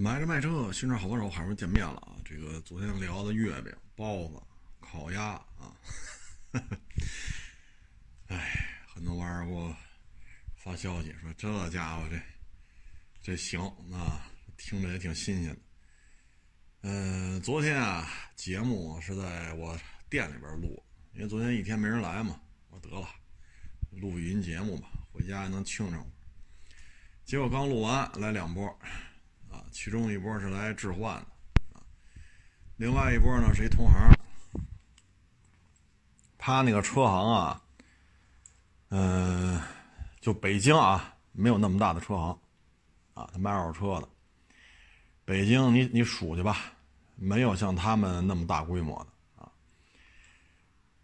买着卖车，新车好帮手，好不容易见面了啊！这个昨天聊的月饼、包子、烤鸭啊，哎，很多网友给我发消息说这家伙这这行啊，听着也挺新鲜的。嗯，昨天啊，节目是在我店里边录，因为昨天一天没人来嘛，我得了，录语音节目吧，回家还能听着。结果刚录完，来两波。其中一波是来置换的，另外一波呢是一同行，他那个车行啊，嗯，就北京啊，没有那么大的车行，啊，他卖二手车的，北京你你数去吧，没有像他们那么大规模的啊，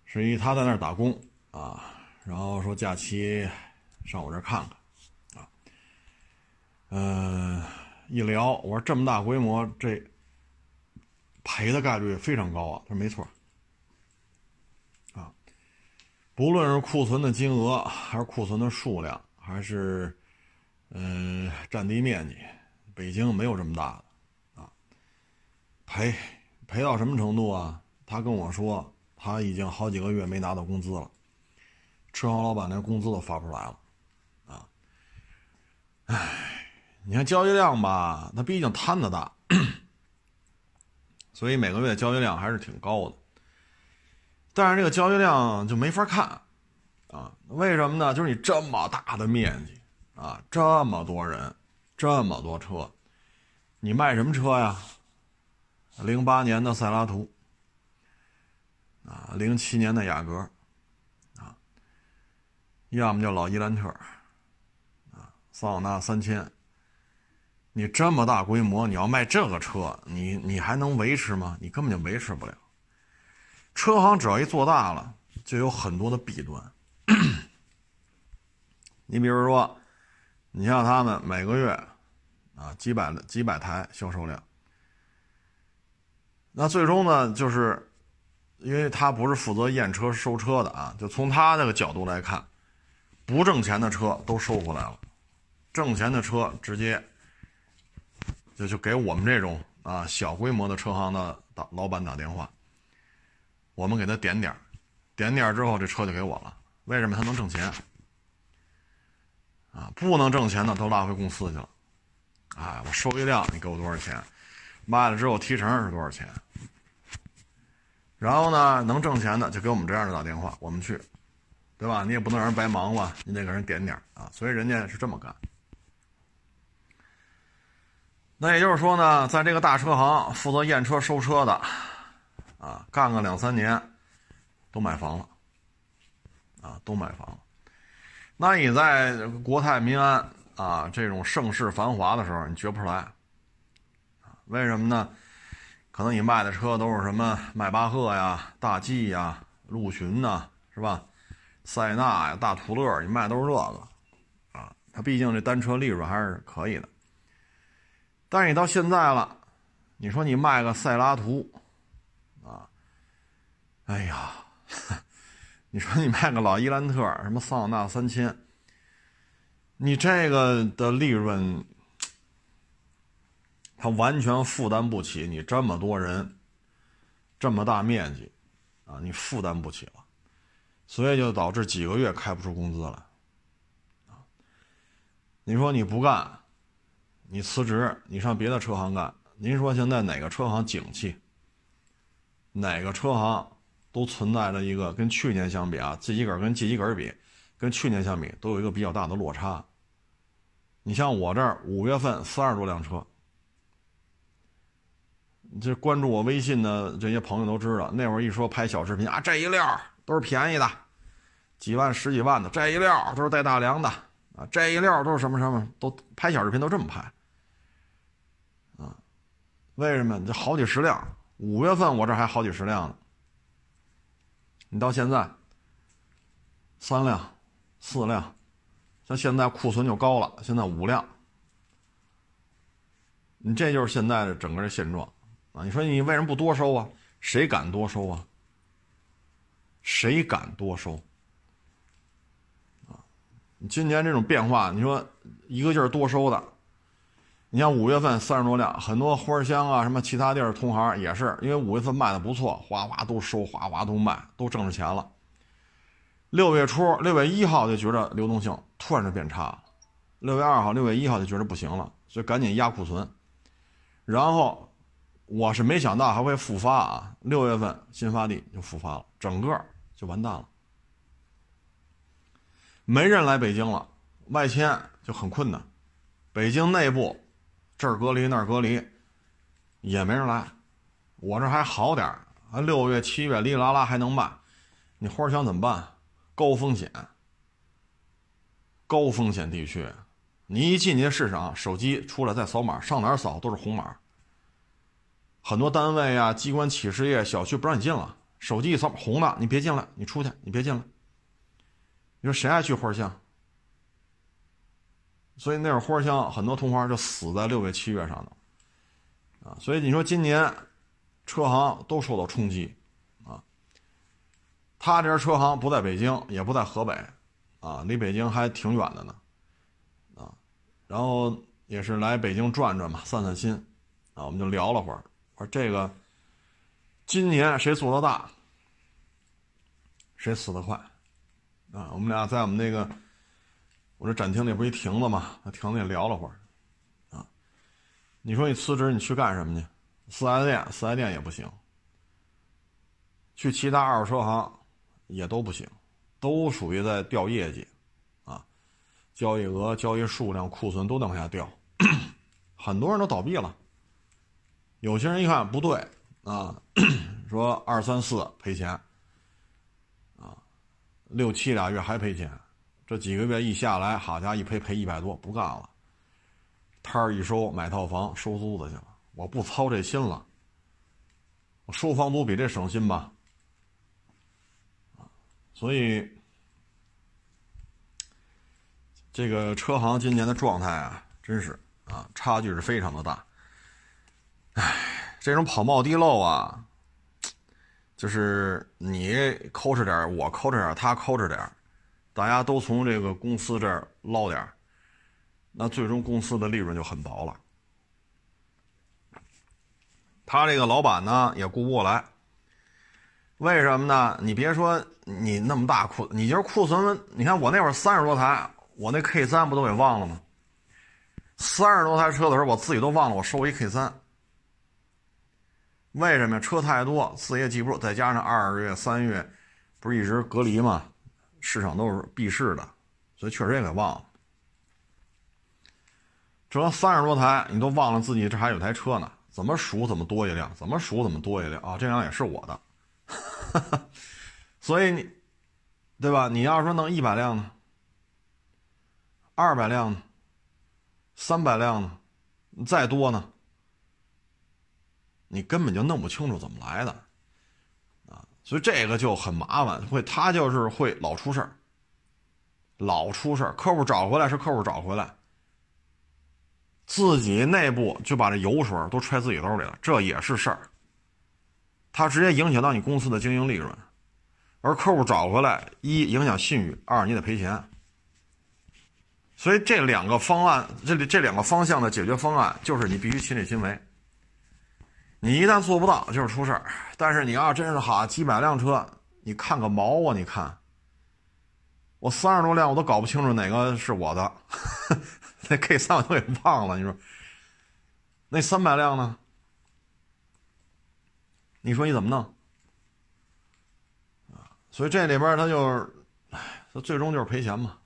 是一他在那儿打工啊，然后说假期上我这儿看看，啊，嗯。一聊，我说这么大规模，这赔的概率非常高啊。他说没错，啊，不论是库存的金额，还是库存的数量，还是嗯占地面积，北京没有这么大的啊。赔赔到什么程度啊？他跟我说，他已经好几个月没拿到工资了，车行老板连工资都发不出来了，啊，唉。你看交易量吧，它毕竟摊子大，所以每个月交易量还是挺高的。但是这个交易量就没法看，啊，为什么呢？就是你这么大的面积啊，这么多人，这么多车，你卖什么车呀？零八年的塞拉图，啊，零七年的雅阁，啊，要么就老伊兰特，啊，桑塔纳三千。你这么大规模，你要卖这个车，你你还能维持吗？你根本就维持不了。车行只要一做大了，就有很多的弊端。你比如说，你像他们每个月啊几百几百台销售量，那最终呢，就是因为他不是负责验车收车的啊，就从他那个角度来看，不挣钱的车都收回来了，挣钱的车直接。就就给我们这种啊小规模的车行的打老板打电话，我们给他点点点点之后这车就给我了。为什么他能挣钱？啊，不能挣钱的都拉回公司去了。哎，我收益量你给我多少钱？卖了之后提成是多少钱？然后呢，能挣钱的就给我们这样的打电话，我们去，对吧？你也不能让人白忙活，你得给人点点啊。所以人家是这么干。那也就是说呢，在这个大车行负责验车收车的，啊，干个两三年，都买房了，啊，都买房了。那你在国泰民安啊这种盛世繁华的时候，你觉不出来，为什么呢？可能你卖的车都是什么迈巴赫呀、大 G 呀、陆巡呐，是吧？塞纳呀、大途乐，你卖都是这个，啊，它毕竟这单车利润还是可以的。但是你到现在了，你说你卖个塞拉图，啊，哎呀，你说你卖个老伊兰特，什么桑塔纳三千，你这个的利润，他完全负担不起你这么多人，这么大面积，啊，你负担不起了，所以就导致几个月开不出工资来，你说你不干。你辞职，你上别的车行干。您说现在哪个车行景气？哪个车行都存在着一个跟去年相比啊，自己个儿跟自己个儿比，跟去年相比都有一个比较大的落差。你像我这儿五月份三十多辆车，这关注我微信的这些朋友都知道，那会儿一说拍小视频啊，这一料都是便宜的，几万十几万的，这一料都是带大梁的啊，这一料都是什么什么，都拍小视频都这么拍。为什么？这好几十辆，五月份我这还好几十辆呢。你到现在，三辆、四辆，像现在库存就高了，现在五辆。你这就是现在的整个的现状啊！你说你为什么不多收啊？谁敢多收啊？谁敢多收？啊！今年这种变化，你说一个劲儿多收的，你像五月份三十多辆，很多花乡啊，什么其他地儿同行也是，因为五月份卖的不错，哗哗都收，哗哗都卖，都挣着钱了。六月初，六月一号就觉着流动性突然就变差了，六月二号、六月一号就觉得不行了，所以赶紧压库存。然后我是没想到还会复发啊，六月份新发地就复发了，整个就完蛋了，没人来北京了，外迁就很困难，北京内部。这儿隔离那儿隔离，也没人来。我这还好点，啊，六月七月哩啦啦还能卖。你花乡怎么办？高风险，高风险地区。你一进去市场，手机出来再扫码，上哪儿扫都是红码。很多单位啊、机关、企事业、小区不让你进了，手机一扫红的，你别进来，你出去，你别进来。你说谁爱去花乡？所以那会儿花香很多同花就死在六月七月上头，啊，所以你说今年车行都受到冲击，啊，他这车行不在北京，也不在河北，啊，离北京还挺远的呢，啊，然后也是来北京转转嘛，散散心，啊，我们就聊了会儿，我说这个今年谁做的大，谁死得快，啊，我们俩在我们那个。我这展厅里不一亭子嘛，那亭子也聊了会儿，啊，你说你辞职你去干什么去？四 S 店，四 S 店也不行，去其他二手车行也都不行，都属于在掉业绩，啊，交易额、交易数量、库存都在往下掉，很多人都倒闭了。有些人一看不对啊，说二三四赔钱，啊，六七俩月还赔钱。这几个月一下来，好家伙，一赔赔一百多，不干了。摊儿一收，买套房，收租子去了。我不操这心了。我收房租比这省心吧。所以，这个车行今年的状态啊，真是啊，差距是非常的大。唉，这种跑冒滴漏啊，就是你抠着点我抠着点他抠着点大家都从这个公司这儿捞点儿那最终公司的利润就很薄了。他这个老板呢也顾不过来，为什么呢？你别说你那么大库，你就是库存，你看我那会儿三十多台，我那 K 三不都给忘了吗？三十多台车的时候，我自己都忘了我收一 K 三。为什么呀？车太多，自己也记不住，再加上二月、三月不是一直隔离吗？市场都是闭市的，所以确实也给忘了。这三十多台，你都忘了自己这还有台车呢？怎么数怎么多一辆？怎么数怎么多一辆啊？这辆也是我的，哈 哈所以你，对吧？你要说弄一百辆呢，二百辆呢，三百辆呢，再多呢，你根本就弄不清楚怎么来的。所以这个就很麻烦，会他就是会老出事儿，老出事儿。客户找回来是客户找回来，自己内部就把这油水都揣自己兜里了，这也是事儿。他直接影响到你公司的经营利润，而客户找回来，一影响信誉，二你得赔钱。所以这两个方案，这里这两个方向的解决方案，就是你必须亲力亲为。你一旦做不到，就是出事儿。但是你要真是好几百辆车，你看个毛啊！你看，我三十多辆，我都搞不清楚哪个是我的，那 K 三我都给忘了。你说，那三百辆呢？你说你怎么弄？啊，所以这里边他就是，唉，他最终就是赔钱嘛。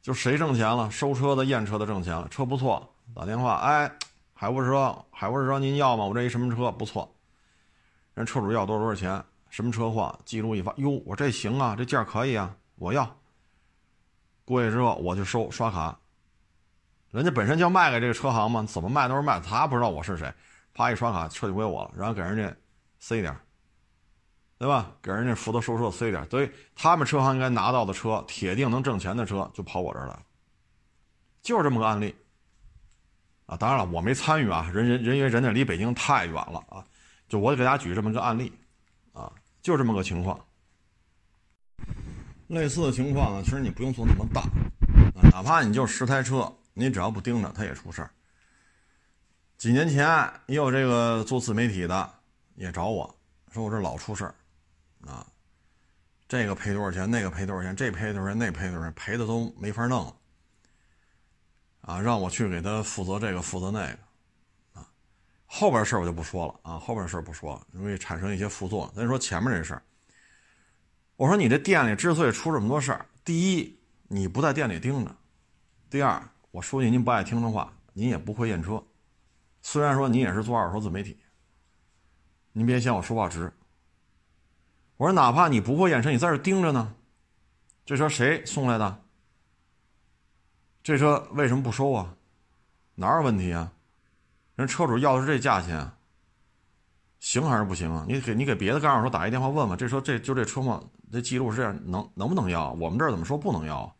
就谁挣钱了？收车的、验车的挣钱了，车不错，打电话，哎。海沃车，海沃车，您要吗？我这一什么车不错，人车主要多少多少钱？什么车况？记录一发，哟，我这行啊，这价可以啊，我要。过去之后我就收刷卡，人家本身就卖给这个车行嘛，怎么卖都是卖，他不知道我是谁，啪一刷卡，车就归我了，然后给人家塞点，对吧？给人家负责收车塞点，所以他们车行应该拿到的车，铁定能挣钱的车就跑我这儿来了，就是这么个案例。当然了，我没参与啊，人人人因为人家离北京太远了啊，就我给大家举这么个案例，啊，就这么个情况。类似的情况呢，其实你不用做那么大，啊，哪怕你就十台车，你只要不盯着，它也出事儿。几年前也有这个做自媒体的也找我说，我这老出事儿啊，这个赔多少钱，那个赔多少钱，这赔多少钱，那赔多少钱，赔的都没法弄了啊，让我去给他负责这个负责那个啊。后边事儿我就不说了啊，后边事儿不说了，容易产生一些副作用。咱说前面这事儿，我说你这店里之所以出这么多事儿，第一。你不在店里盯着，第二，我说句您不爱听的话，您也不会验车。虽然说您也是做二手自媒体，您别嫌我说话直。我说哪怕你不会验车，你在这盯着呢，这车谁送来的？这车为什么不收啊？哪有问题啊？人车主要的是这价钱，行还是不行啊？你给你给别的干二手打一电话问问，这车这就这车吗？这记录是这样，能能不能要？我们这儿怎么说不能要？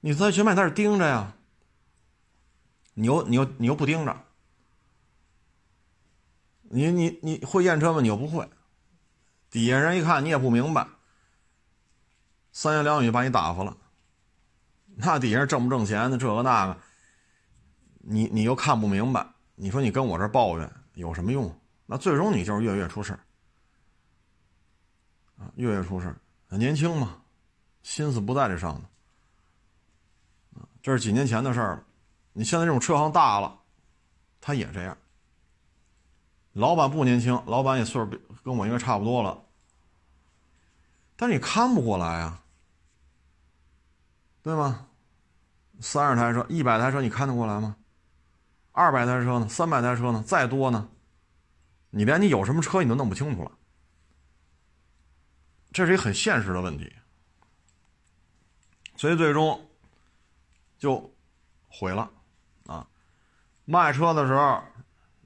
你在全买在这盯着呀，你又你又你又不盯着，你你你会验车吗？你又不会，底下人一看你也不明白，三言两语把你打发了，那底下挣不挣钱的这个那个，你你又看不明白，你说你跟我这抱怨有什么用？那最终你就是月月出事啊，月月出事年轻嘛，心思不在这上头。这是几年前的事儿了，你现在这种车行大了，他也这样。老板不年轻，老板也岁数跟我应该差不多了，但是你看不过来啊，对吗？三十台车，一百台车，你看得过来吗？二百台车呢？三百台车呢？再多呢？你连你有什么车你都弄不清楚了，这是一很现实的问题，所以最终。就毁了，啊！卖车的时候，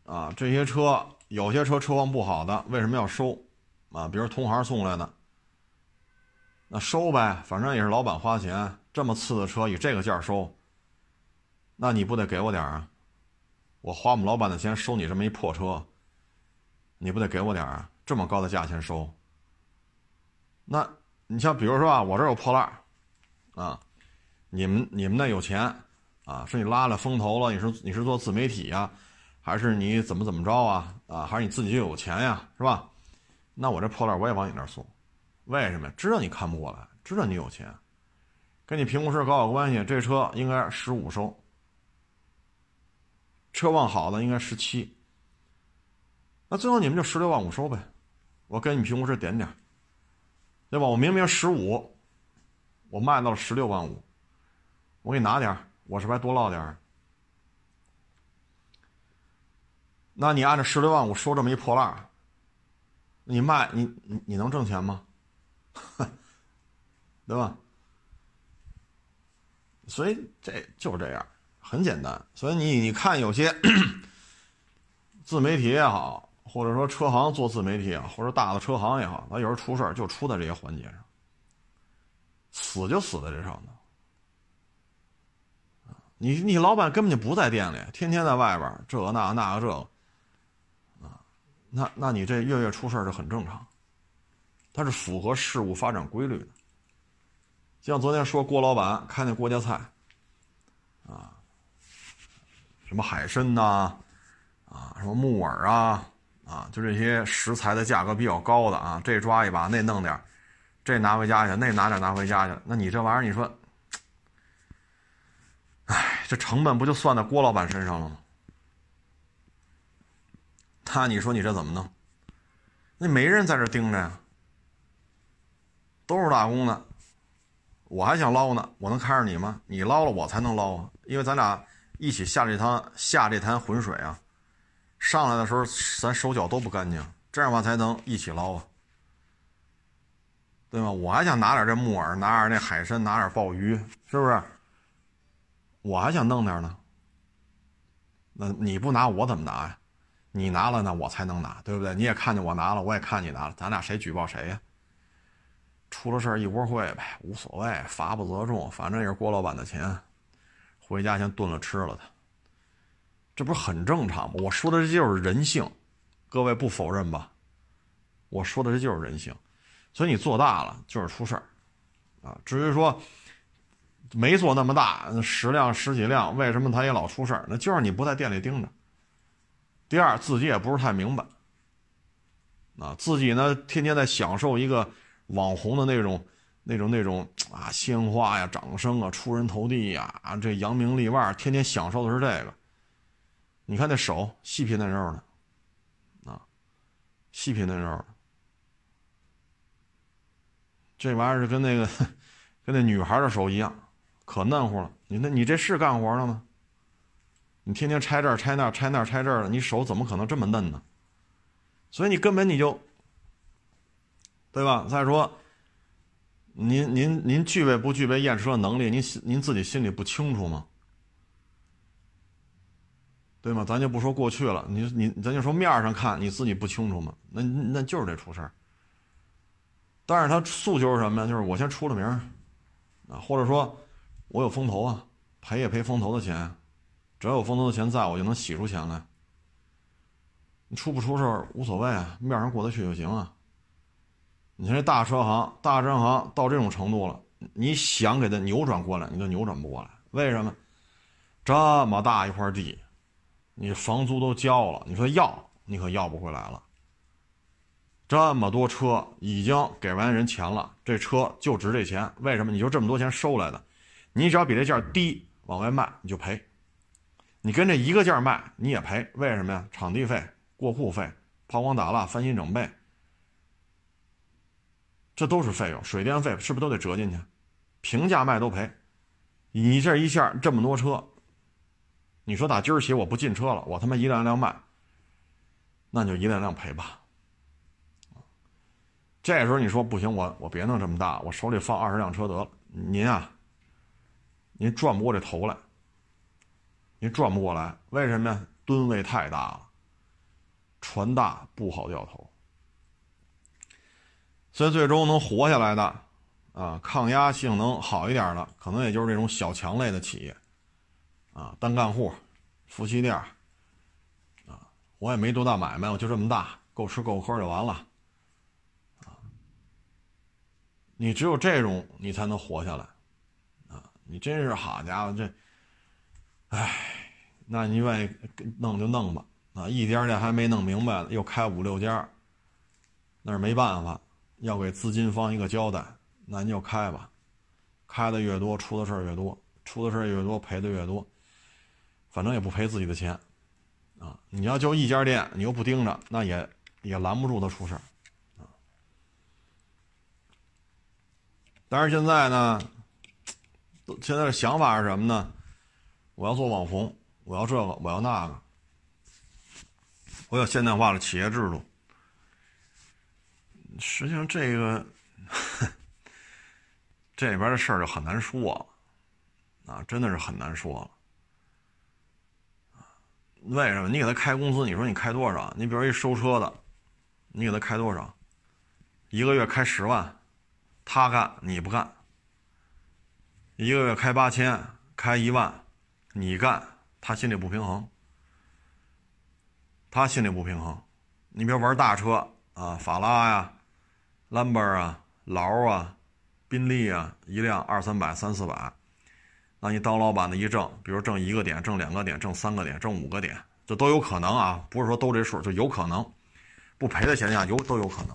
啊，这些车有些车车况不好的，为什么要收？啊，比如同行送来的，那收呗，反正也是老板花钱，这么次的车以这个价收，那你不得给我点啊？我花我们老板的钱收你这么一破车，你不得给我点啊？这么高的价钱收，那你像比如说啊，我这有破烂啊。你们你们那有钱，啊，是你拉了风头了？你是你是做自媒体呀，还是你怎么怎么着啊？啊，还是你自己就有钱呀，是吧？那我这破烂我也往你那儿送，为什么呀？知道你看不过来，知道你有钱，跟你评估师搞好关系，这车应该十五收，车况好的应该十七，那最后你们就十六万五收呗，我跟你评估师点点，对吧？我明明十五，我卖到了十六万五。我给你拿点我是不是还多捞点那你按照十六万五收这么一破烂你卖你你你能挣钱吗？对吧？所以这就是这样，很简单。所以你你看有些 自媒体也好，或者说车行做自媒体啊，或者大的车行也好，他有时候出事就出在这些环节上，死就死在这上头。你你老板根本就不在店里，天天在外边这那那个这个，啊，那那你这月月出事儿是很正常，它是符合事物发展规律的。像昨天说郭老板开那郭家菜，啊，什么海参呐，啊，什么木耳啊，啊，就这些食材的价格比较高的啊，这抓一把那弄点这拿回家去，那拿点拿回家去，那你这玩意儿你说？哎，这成本不就算在郭老板身上了吗？他，你说你这怎么弄？那没人在这盯着呀，都是打工的，我还想捞呢，我能看着你吗？你捞了，我才能捞啊，因为咱俩一起下这趟下这滩浑水啊，上来的时候咱手脚都不干净，这样话才能一起捞啊，对吗？我还想拿点这木耳，拿点那海参，拿点鲍鱼，是不是？我还想弄点呢，那你不拿我怎么拿呀？你拿了呢，我才能拿，对不对？你也看见我拿了，我也看你拿了，咱俩谁举报谁呀？出了事儿一锅烩呗，无所谓，罚不责众，反正也是郭老板的钱，回家先炖了吃了它，这不是很正常吗？我说的这就是人性，各位不否认吧？我说的这就是人性，所以你做大了就是出事儿，啊，至于说。没做那么大，十辆十几辆，为什么他也老出事儿？那就是你不在店里盯着。第二，自己也不是太明白，啊，自己呢天天在享受一个网红的那种、那种、那种啊鲜花呀、掌声啊、出人头地呀、啊这扬名立万，天天享受的是这个。你看那手细皮嫩肉的，啊，细皮嫩肉的，这玩意儿跟那个 跟那女孩的手一样，可嫩乎了。你那你这是干活的吗？你天天拆这拆那拆那拆这儿的，你手怎么可能这么嫩呢？所以你根本你就，对吧？再说，您您您具备不具备验车的能力？您您自己心里不清楚吗？对吗？咱就不说过去了，你你咱就说面上看你自己不清楚吗？那那就是得出事儿。但是他诉求是什么呀？就是我先出了名儿啊，或者说我有风投啊，赔也赔风投的钱。只要有风投的钱在，我就能洗出钱来。你出不出事儿无所谓啊，面上过得去就行啊。你看这大车行、大车行到这种程度了，你想给它扭转过来，你都扭转不过来。为什么？这么大一块地，你房租都交了，你说要你可要不回来了。这么多车已经给完人钱了，这车就值这钱。为什么？你就这么多钱收来的，你只要比这价低往外卖，你就赔。你跟这一个价卖，你也赔，为什么呀？场地费、过户费、抛光打蜡、翻新整备，这都是费用。水电费是不是都得折进去？平价卖都赔。你这一下这么多车，你说打今儿起我不进车了，我他妈一辆辆卖，那就一辆辆赔吧。这时候你说不行，我我别弄这么大，我手里放二十辆车得了。您啊，您转不过这头来。您转不过来，为什么呀？吨位太大了，船大不好掉头，所以最终能活下来的，啊，抗压性能好一点的，可能也就是这种小强类的企业，啊，单干户、夫妻店，啊，我也没多大买卖，我就这么大，够吃够喝就完了，啊，你只有这种你才能活下来，啊，你真是好家伙这。唉，那你愿意弄就弄吧。啊，一家店还没弄明白呢，又开五六家，那是没办法，要给资金方一个交代。那你就开吧，开的越多，出的事儿越多，出的事儿越多，赔的越多。反正也不赔自己的钱，啊，你要就一家店，你又不盯着，那也也拦不住他出事儿，啊。但是现在呢，现在的想法是什么呢？我要做网红，我要这个，我要那个，我有现代化的企业制度。实际上，这个这里边的事儿就很难说了，啊，真的是很难说了。为什么？你给他开工资，你说你开多少？你比如一收车的，你给他开多少？一个月开十万，他干你不干。一个月开八千，开一万。你干，他心里不平衡，他心里不平衡。你比如玩大车啊，法拉呀、兰博啊、劳啊、宾利啊，一辆二三百、三四百，那你当老板的一挣，比如挣一个点、挣两个点、挣三个点、挣五个点，这都有可能啊，不是说都这数，就有可能，不赔的前提下有都有可能。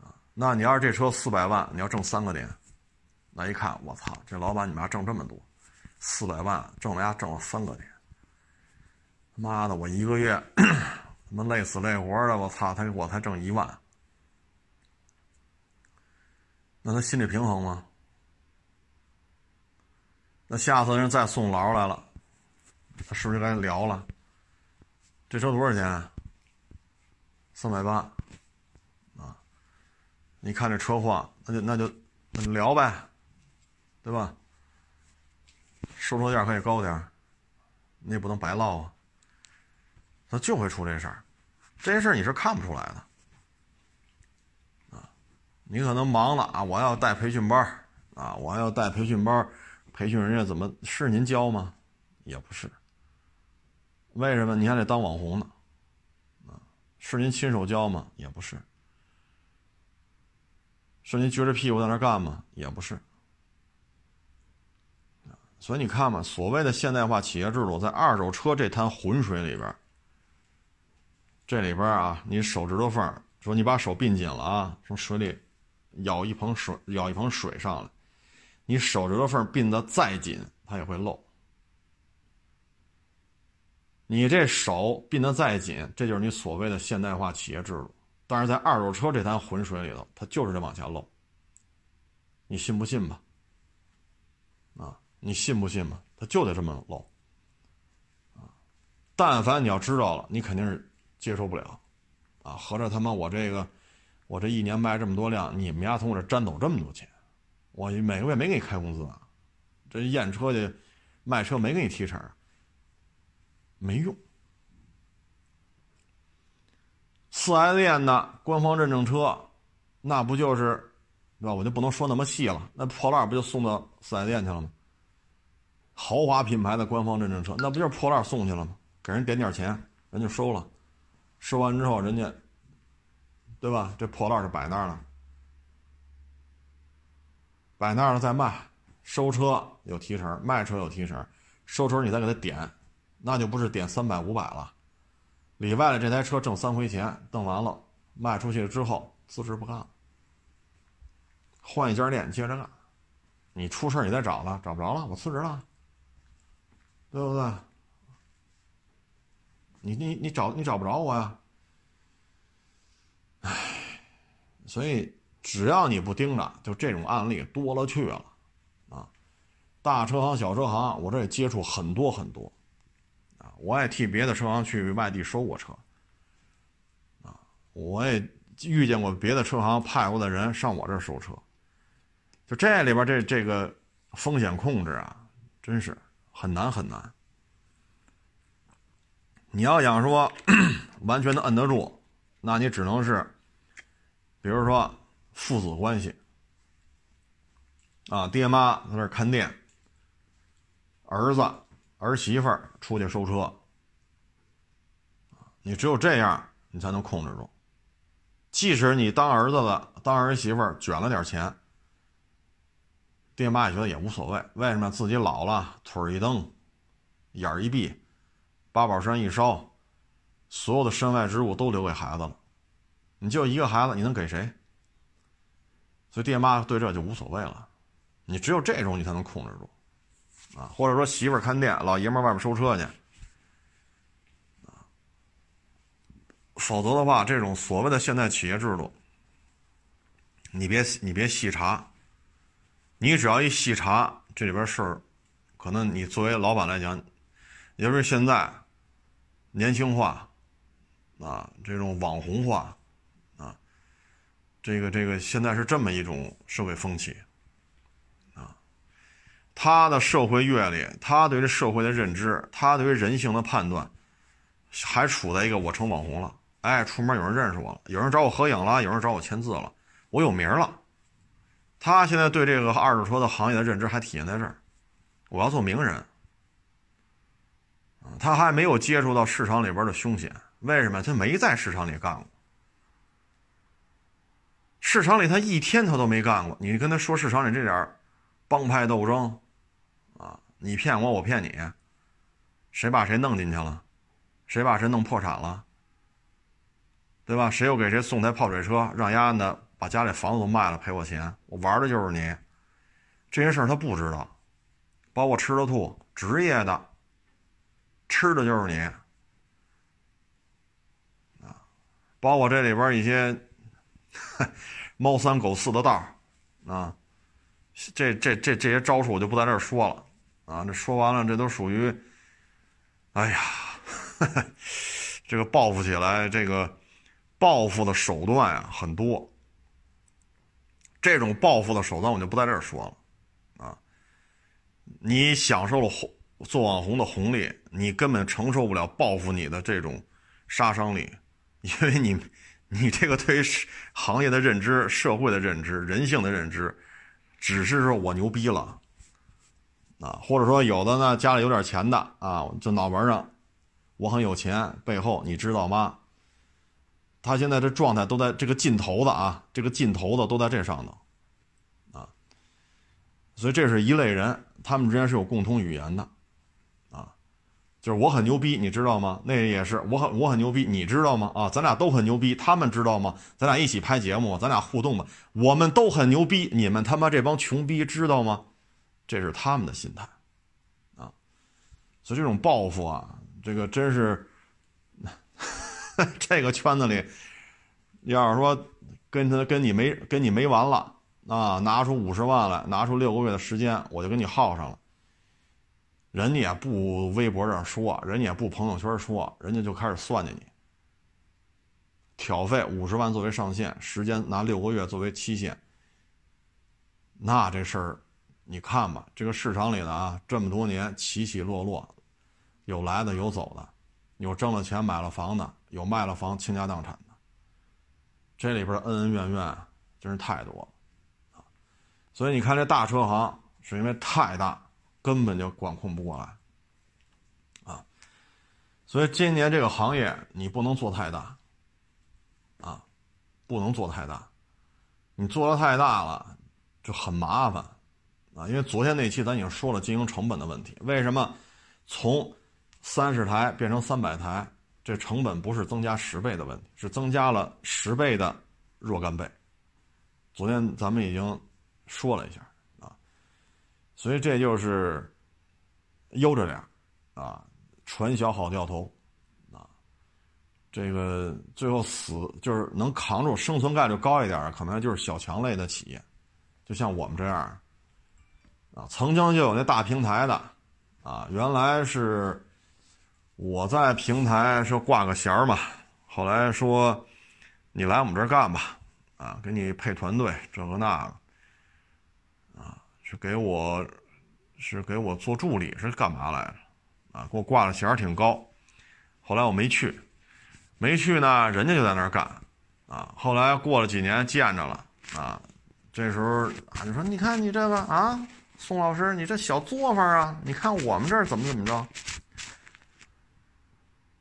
啊，那你要是这车四百万，你要挣三个点，那一看，我操，这老板你妈挣这么多。四百万挣了呀，挣了三个点。妈的，我一个月 他妈累死累活的，我操，他我才挣一万，那他心里平衡吗？那下次人再送劳来了，他是不是该聊了？这车多少钱？三百八，啊，你看这车况，那就那就那就聊呗，对吧？收车价可以高点你也不能白唠啊。他就会出这事儿，这些事儿你是看不出来的。你可能忙了啊，我要带培训班啊，我要带培训班培训人家怎么是您教吗？也不是。为什么你还得当网红呢？啊，是您亲手教吗？也不是。是您撅着屁股在那干吗？也不是。所以你看嘛，所谓的现代化企业制度，在二手车这滩浑水里边，这里边啊，你手指头缝说你把手并紧了啊，从水里舀一盆水，舀一盆水上来，你手指头缝并得再紧，它也会漏。你这手并得再紧，这就是你所谓的现代化企业制度。但是在二手车这滩浑水里头，它就是得往下漏。你信不信吧？啊，你信不信吧？它就得这么漏。啊，但凡你要知道了，你肯定是接受不了。啊，合着他妈我这个，我这一年卖这么多辆，你们家从我这占走这么多钱，我每个月没给你开工资啊，这验车去，卖车没给你提成，没用。四 S 店的官方认证车，那不就是，对吧？我就不能说那么细了。那破烂不就送到四 S 店去了吗？豪华品牌的官方认证车，那不就是破烂送去了吗？给人点点钱，人就收了。收完之后，人家，对吧？这破烂就摆那儿了，摆那儿了再卖。收车有提成，卖车有提成。收车你再给他点，那就不是点三百五百了。里外的这台车挣三回钱，挣完了卖出去之后辞职不干了，换一家店接着干。你出事你再找他，找不着了，我辞职了，对不对？你你你找你找不着我呀？唉，所以只要你不盯着，就这种案例多了去了啊！大车行、小车行，我这也接触很多很多。啊我也替别的车行去外地收过车，啊，我也遇见过别的车行派过的人上我这儿收车，就这里边这这个风险控制啊，真是很难很难。你要想说 完全的摁得住，那你只能是，比如说父子关系，啊，爹妈在那看店，儿子。儿媳妇出去收车，你只有这样，你才能控制住。即使你当儿子的、当儿媳妇卷了点钱，爹妈也觉得也无所谓。为什么自己老了，腿一蹬，眼一闭，八宝山一烧，所有的身外之物都留给孩子了。你就一个孩子，你能给谁？所以爹妈对这就无所谓了。你只有这种，你才能控制住。啊，或者说媳妇儿看店，老爷们儿外面收车去，啊，否则的话，这种所谓的现代企业制度，你别你别细查，你只要一细查，这里边事儿，可能你作为老板来讲，也是现在年轻化，啊，这种网红化，这个这个现在是这么一种社会风气。啊他的社会阅历，他对这社会的认知，他对于人性的判断，还处在一个我成网红了，哎，出门有人认识我了，有人找我合影了，有人找我签字了，我有名了。他现在对这个二手车的行业的认知还体现在这儿，我要做名人。他还没有接触到市场里边的凶险，为什么？他没在市场里干过，市场里他一天他都没干过。你跟他说市场里这点帮派斗争啊。你骗我，我骗你，谁把谁弄进去了？谁把谁弄破产了？对吧？谁又给谁送台泡水车，让丫的把家里房子都卖了赔我钱？我玩的就是你，这些事儿他不知道。包括吃的吐，职业的，吃的就是你啊！包括这里边一些 猫三狗四的道啊，这这这这些招数我就不在这儿说了。啊，这说完了，这都属于，哎呀，这个报复起来，这个报复的手段啊很多。这种报复的手段我就不在这儿说了，啊，你享受了红做网红的红利，你根本承受不了报复你的这种杀伤力，因为你，你这个对于行业的认知、社会的认知、人性的认知，只是说我牛逼了。啊，或者说有的呢，家里有点钱的啊，就脑门上，我很有钱，背后你知道吗？他现在这状态都在这个劲头子啊，这个劲头子都在这上头，啊，所以这是一类人。他们之间是有共同语言的，就是我很牛逼，你知道吗？那也是我很我很牛逼，你知道吗？啊，咱俩都很牛逼，他们知道吗？咱俩一起拍节目，咱俩互动吧，我们都很牛逼，你们他妈这帮穷逼知道吗？这是他们的心态，啊，所以这种报复啊，这个真是 这个圈子里，要是说跟他跟你没跟你没完了。啊，拿出五十万来，拿出六个月的时间，我就跟你耗上了。人家也不微博上说，人家也不朋友圈说，人家就开始算计你。挑费五十万作为上限，时间拿六个月作为期限。那这事儿，你看吧，这个市场里的啊，这么多年起起落落，有来的有走的，有挣了钱买了房的，有卖了房倾家荡产的，这里边的恩恩怨怨真是太多了。所以你看，这大车行是因为太大，根本就管控不过来，啊，所以今年这个行业你不能做太大，啊，不能做太大，你做的太大了就很麻烦，啊，因为昨天那期咱已经说了经营成本的问题，为什么从三十台变成三百台，这成本不是增加十倍的问题，是增加了十倍的若干倍，昨天咱们已经。说了一下，所以这就是悠着点啊，船小好掉头啊，这个最后死就是能扛住，生存概率高一点可能就是小强类的企业，就像我们这样啊，曾经就有那大平台的啊，原来是我在平台说挂个弦嘛，后来说你来我们这儿干吧，啊，给你配团队，这个那个。是给我，是给我做助理，是干嘛来着？啊，给我挂的衔挺高。后来我没去，没去呢，人家就在那儿干。啊，后来过了几年见着了，啊，这时候啊，你说你看你这个啊，宋老师，你这小作坊啊，你看我们这儿怎么怎么着？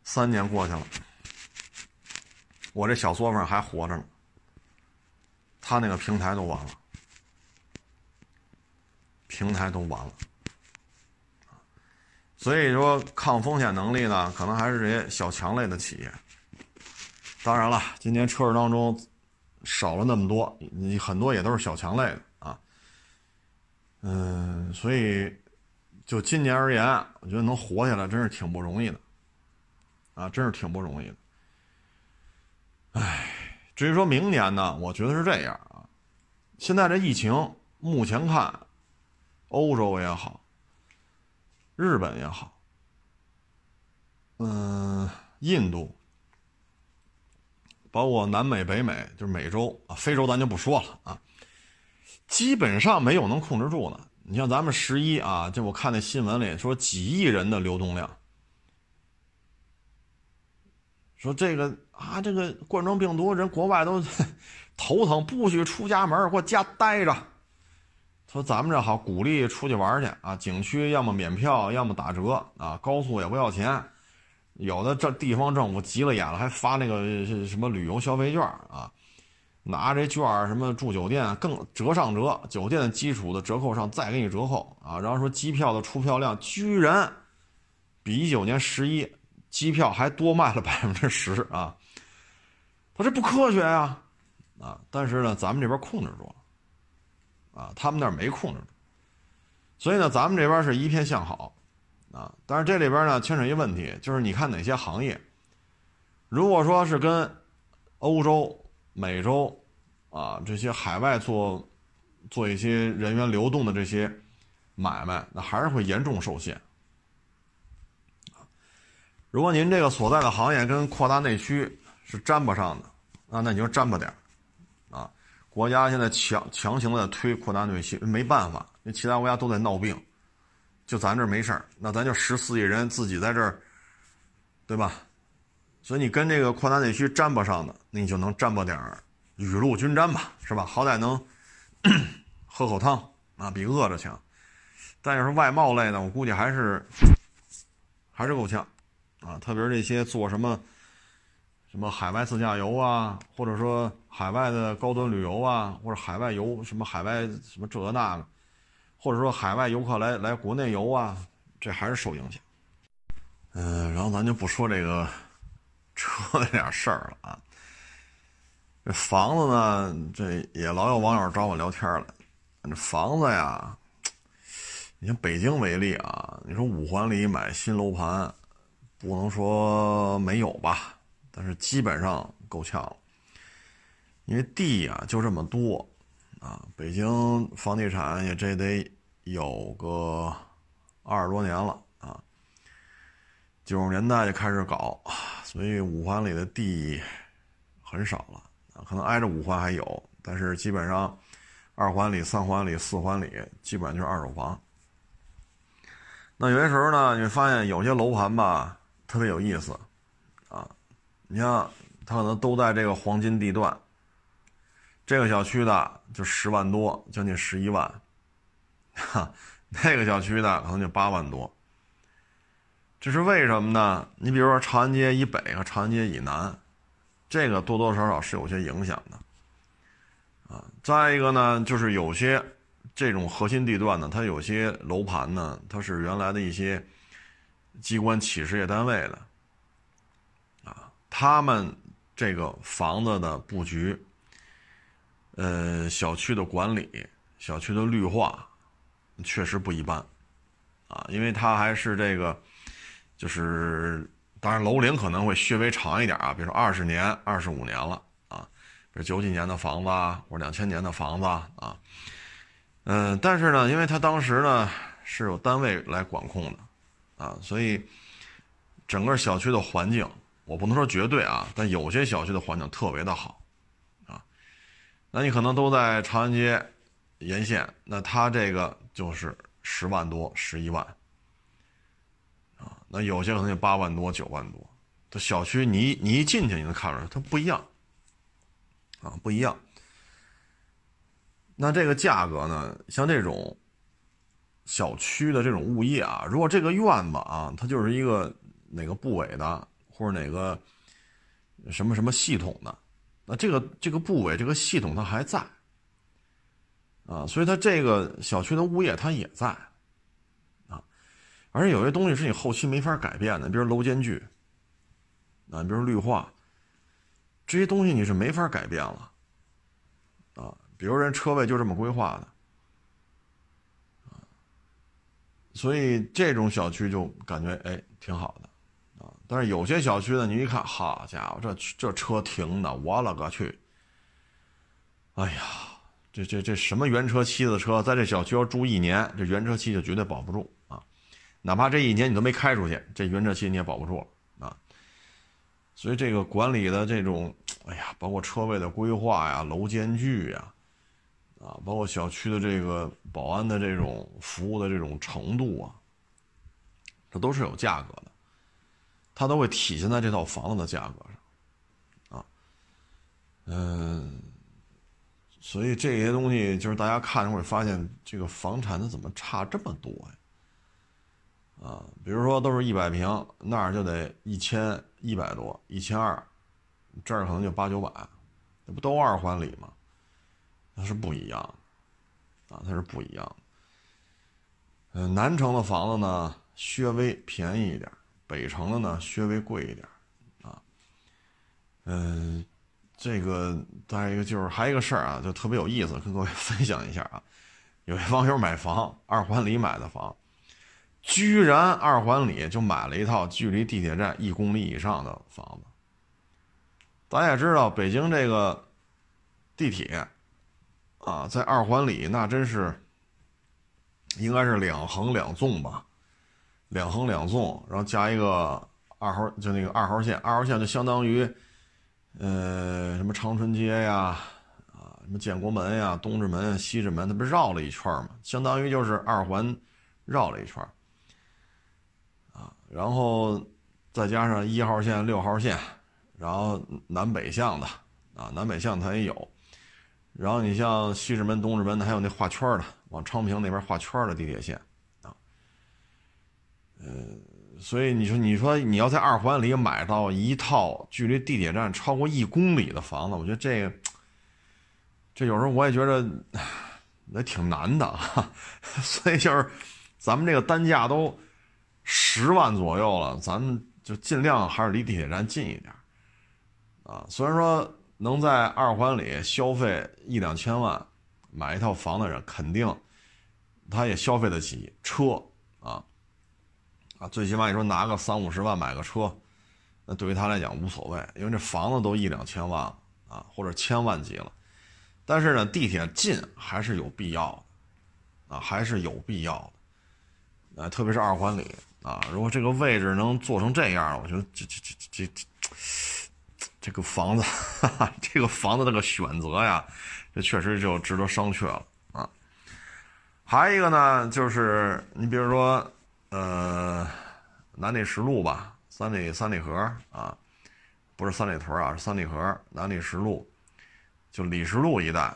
三年过去了，我这小作坊还活着呢，他那个平台都完了。平台都完了，所以说抗风险能力呢，可能还是这些小强类的企业。当然了，今年车市当中少了那么多，你很多也都是小强类的啊。嗯，所以就今年而言，我觉得能活下来真是挺不容易的，啊，真是挺不容易的。唉，至于说明年呢，我觉得是这样啊。现在这疫情目前看。欧洲也好，日本也好，嗯，印度，包括南美、北美，就是美洲啊，非洲咱就不说了啊，基本上没有能控制住的。你像咱们十一啊，就我看那新闻里说几亿人的流动量，说这个啊，这个冠状病毒人国外都 头疼，不许出家门，给我家待着。说咱们这好，鼓励出去玩去啊！景区要么免票，要么打折啊！高速也不要钱，有的这地方政府急了眼了，还发那个什么旅游消费券啊！拿这券什么住酒店更折上折，酒店的基础的折扣上再给你折扣啊！然后说机票的出票量居然比一九年十一机票还多卖了百分之十啊！他这不科学呀！啊！但是呢，咱们这边控制住了。啊，他们那儿没控制住，所以呢，咱们这边是一片向好，啊，但是这里边呢牵扯一问题，就是你看哪些行业，如果说是跟欧洲、美洲啊这些海外做做一些人员流动的这些买卖，那还是会严重受限。如果您这个所在的行业跟扩大内需是沾不上的，啊，那你就沾吧点儿。国家现在强强行的推扩大内需，没办法，因为其他国家都在闹病，就咱这没事儿，那咱就十四亿人自己在这儿，对吧？所以你跟这个扩大内需沾不上的，那你就能沾吧点儿雨露均沾吧，是吧？好歹能 喝口汤啊，比饿着强。但要是外贸类的，我估计还是还是够呛啊，特别是这些做什么。什么海外自驾游啊，或者说海外的高端旅游啊，或者海外游什么海外什么这那个，或者说海外游客来来国内游啊，这还是受影响。嗯，然后咱就不说这个 车那点事儿了啊。这房子呢，这也老有网友找我聊天了。这房子呀，你像北京为例啊，你说五环里买新楼盘，不能说没有吧，但是基本上够呛了。因为地啊就这么多啊，北京房地产也这得有个二十多年了啊，九十年代就开始搞，所以五环里的地很少了啊，可能挨着五环还有，但是基本上二环里、三环里、四环里基本上就是二手房。那有些时候呢，你发现有些楼盘吧特别有意思，你像它可能都在这个黄金地段。这个小区的就十万多，将近十一万，哈，那个小区的可能就八万多。这是为什么呢？你比如说长安街以北和长安街以南，这个多多少少是有些影响的，啊，再一个呢，就是有些这种核心地段呢，它有些楼盘呢，它是原来的一些机关企事业单位的，他们这个房子的布局。呃，小区的管理，小区的绿化，确实不一般，啊，因为它还是这个，就是当然楼龄可能会稍微长一点啊，比如说二十年、二十五年了啊，比如九几年的房子啊，或者两千年的房子啊，嗯，但是呢，因为它当时呢是有单位来管控的，啊，所以整个小区的环境，我不能说绝对啊，但有些小区的环境特别的好。啊那你可能都在长安街沿线，那它这个就是十万多、十一万啊。那有些可能就八万多、九万多。这小区你你一进去你能看出来，它不一样啊，不一样。那这个价格呢，像这种小区的这种物业啊，如果这个院子啊，它就是一个哪个部委的，或者哪个什么什么系统的。那这个这个部委这个系统它还在，啊，所以它这个小区的物业它也在，啊，而且有些东西是你后期没法改变的，比如楼间距，啊，比如绿化，这些东西你是没法改变了，啊，比如人车位就这么规划的，啊，所以这种小区就感觉哎挺好的。但是有些小区呢，你一看，好家伙，这这车停的，我勒个去！哎呀，这这这什么原车漆的车，在这小区要住一年，这原车漆就绝对保不住啊！哪怕这一年你都没开出去，这原车漆你也保不住啊！所以这个管理的这种，哎呀，包括车位的规划呀、楼间距呀，啊，包括小区的这个保安的这种服务的这种程度啊，这都是有价格的。它都会体现在这套房子的价格上，啊，嗯，所以这些东西就是大家看会发现，这个房产它怎么差这么多呀？啊，比如说都是一百平，那儿就得一千一百多，一千二，这儿可能就八九百，那不都二环里吗？它是不一样，啊，它是不一样。嗯，南城的房子呢，稍微便宜一点。北城的呢，稍微贵一点啊。嗯，这个再一个就是还有一个事儿啊，就特别有意思，跟各位 分享一下啊。有一网友买房，二环里买的房，居然二环里就买了一套距离地铁站一公里以上的房子。大家也知道，北京这个地铁啊，在二环里那真是应该是两横两纵吧。两横两纵，然后加一个二号，就那个二号线，二号线就相当于，呃，什么长春街呀，啊，什么建国门呀、东直门、西直门，它不绕了一圈嘛？相当于就是二环绕了一圈，啊，然后再加上一号线、六号线，然后南北向的，啊，南北向它也有，然后你像西直门、东直门，还有那画圈的，往昌平那边画圈的地铁线。嗯，所以你说，你说你要在二环里买到一套距离地铁站超过一公里的房子，我觉得这个，这有时候我也觉得那挺难的啊。所以就是咱们这个单价都十万左右了，咱们就尽量还是离地铁站近一点啊。虽然说能在二环里消费一两千万买一套房的人，肯定他也消费得起车啊，最起码你说拿个三五十万买个车。那对于他来讲无所谓，因为这房子都一两千万了啊，或者千万级了。但是呢，地铁近还是有必要的，啊，还是有必要的。啊，特别是二环里啊，如果这个位置能做成这样，我觉得这这这这这这个房子，哈哈，这个房子这个选择呀，这确实就值得商榷了啊。还有一个呢，就是你比如说，呃，南礼石路吧。三里三里河啊，不是三里屯啊，是三里河南礼石路，就李石路一带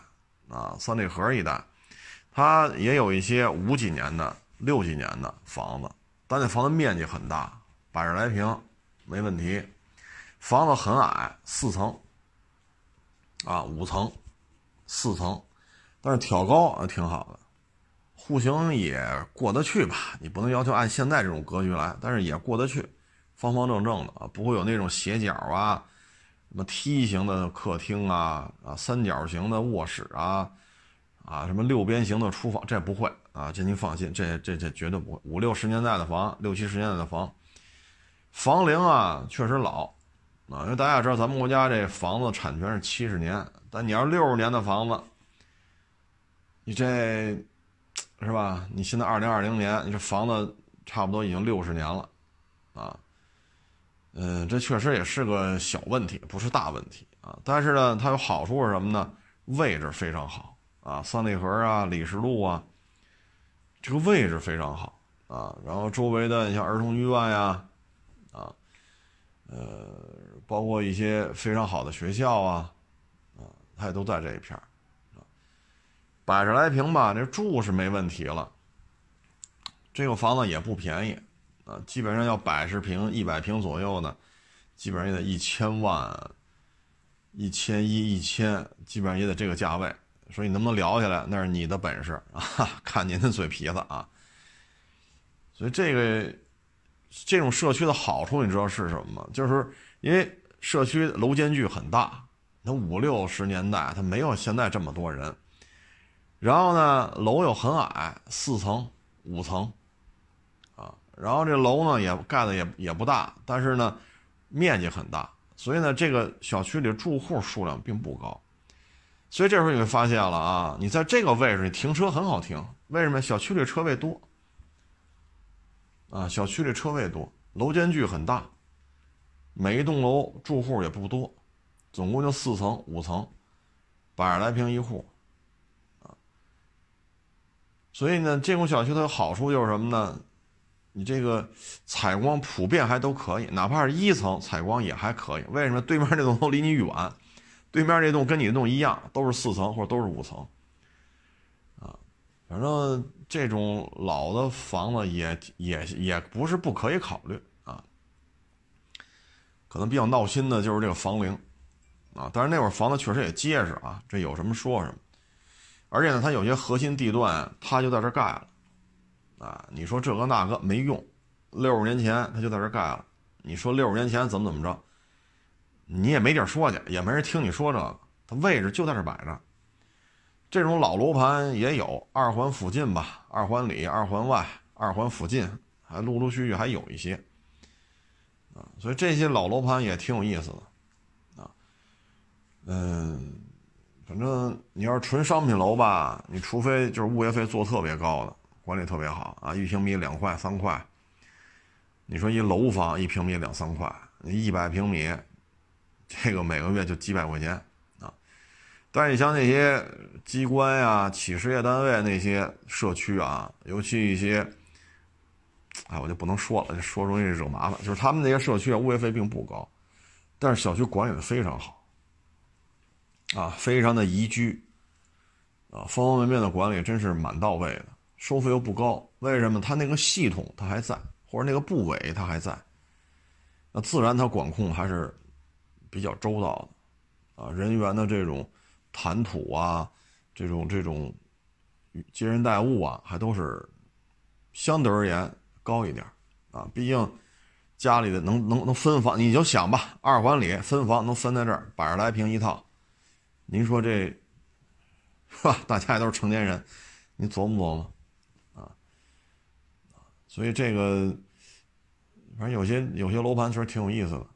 啊，三里河一带，它也有一些五几年的、六几年的房子，但那房子面积很大，百十来平，没问题。房子很矮，四层啊，五层，四层，但是挑高啊挺好的，户型也过得去吧？你不能要求按现在这种格局来，但是也过得去。方方正正的啊，不会有那种斜角啊，什么梯形的客厅啊，啊三角形的卧室啊，啊什么六边形的厨房，这不会啊，这您放心，这这这绝对不会。五六十年代的房，六七十年代的房，房龄啊确实老啊，因为大家知道咱们国家这房子产权是七十年，但你要六十年的房子，你这是吧？你现在二零二零年，你这房子差不多已经六十年了啊。嗯，这确实也是个小问题，不是大问题啊。但是呢，它有好处是什么呢？位置非常好啊，三里河啊、李石路啊，这个位置非常好啊。然后周围的，你像儿童医院呀，啊，呃，包括一些非常好的学校啊，啊，它也都在这一片儿。百十来平吧，这住是没问题了。这个房子也不便宜。啊，基本上要百十平、一百平左右的，基本上也得一千万、一千一、一千，基本上也得这个价位。所以能不能聊下来，那是你的本事啊，看您的嘴皮子啊。所以这个这种社区的好处，你知道是什么吗？就是因为社区楼间距很大，那五六十年代它没有现在这么多人，然后呢，楼又很矮，四层、五层。啊然后这楼呢也盖的也也不大，但是呢，面积很大，所以呢，这个小区里住户数量并不高，所以这时候你会发现了啊，你在这个位置你停车很好停，为什么？小区里车位多，啊，小区里车位多，楼间距很大，每一栋楼住户也不多，总共就四层五层，百十来平一户，所以呢，这种小区它的好处就是什么呢？你这个采光普遍还都可以，哪怕是一层采光也还可以。为什么？对面那栋楼离你远，对面这栋跟你那栋一样，都是四层或者都是五层，啊，反正这种老的房子也也也不是不可以考虑啊。可能比较闹心的就是这个房龄，啊，但是那会儿房子确实也结实啊，这有什么说什么。而且呢，它有些核心地段，它就在这盖了。啊，你说这个那个没用，六十年前它就在这盖了。你说六十年前怎么怎么着，你也没地儿说去，也没人听你说这个。它位置就在这摆着。这种老楼盘也有，二环附近吧，二环里、二环外、二环附近还陆陆续续还有一些。啊，所以这些老楼盘也挺有意思的。啊，嗯，反正你要是纯商品楼吧，你除非就是物业费做特别高的。管理特别好啊，一平米两块三块。你说一楼房一平米两三块，一百平米，这个每个月就几百块钱啊。但是你像那些机关呀、企事业单位那些社区啊，尤其一些，哎，我就不能说了，说容易惹麻烦。就是他们那些社区啊，物业费并不高，但是小区管理的非常好，啊，非常的宜居，啊，方方面面的管理真是蛮到位的。收费又不高，为什么？它那个系统它还在，或者那个部委它还在，那自然它管控还是比较周到的，啊，人员的这种谈吐啊，这种这种接人待物啊，还都是相对而言高一点啊。毕竟家里的能能能分房，你就想吧，二环里分房能分在这儿，百十来平一套，您说这是吧？大家也都是成年人，你琢磨琢磨啊。所以这个反正有些有些楼盘确实挺有意思的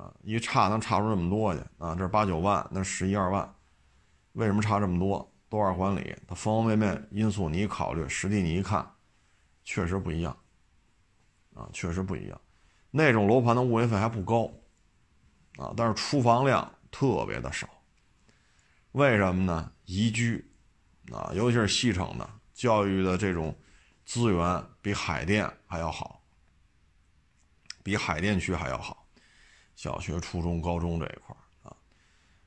啊，一差能差出这么多去啊，这八九万，那十一二万。为什么差这么多？多二环里，它方方面面因素你一考虑，实际你一看，确实不一样，啊，确实不一样。那种楼盘的物业费还不高，啊，但是出房量特别的少。为什么呢？宜居，啊，尤其是西城的教育的这种资源比海淀还要好，比海淀区还要好，小学、初中、高中这一块啊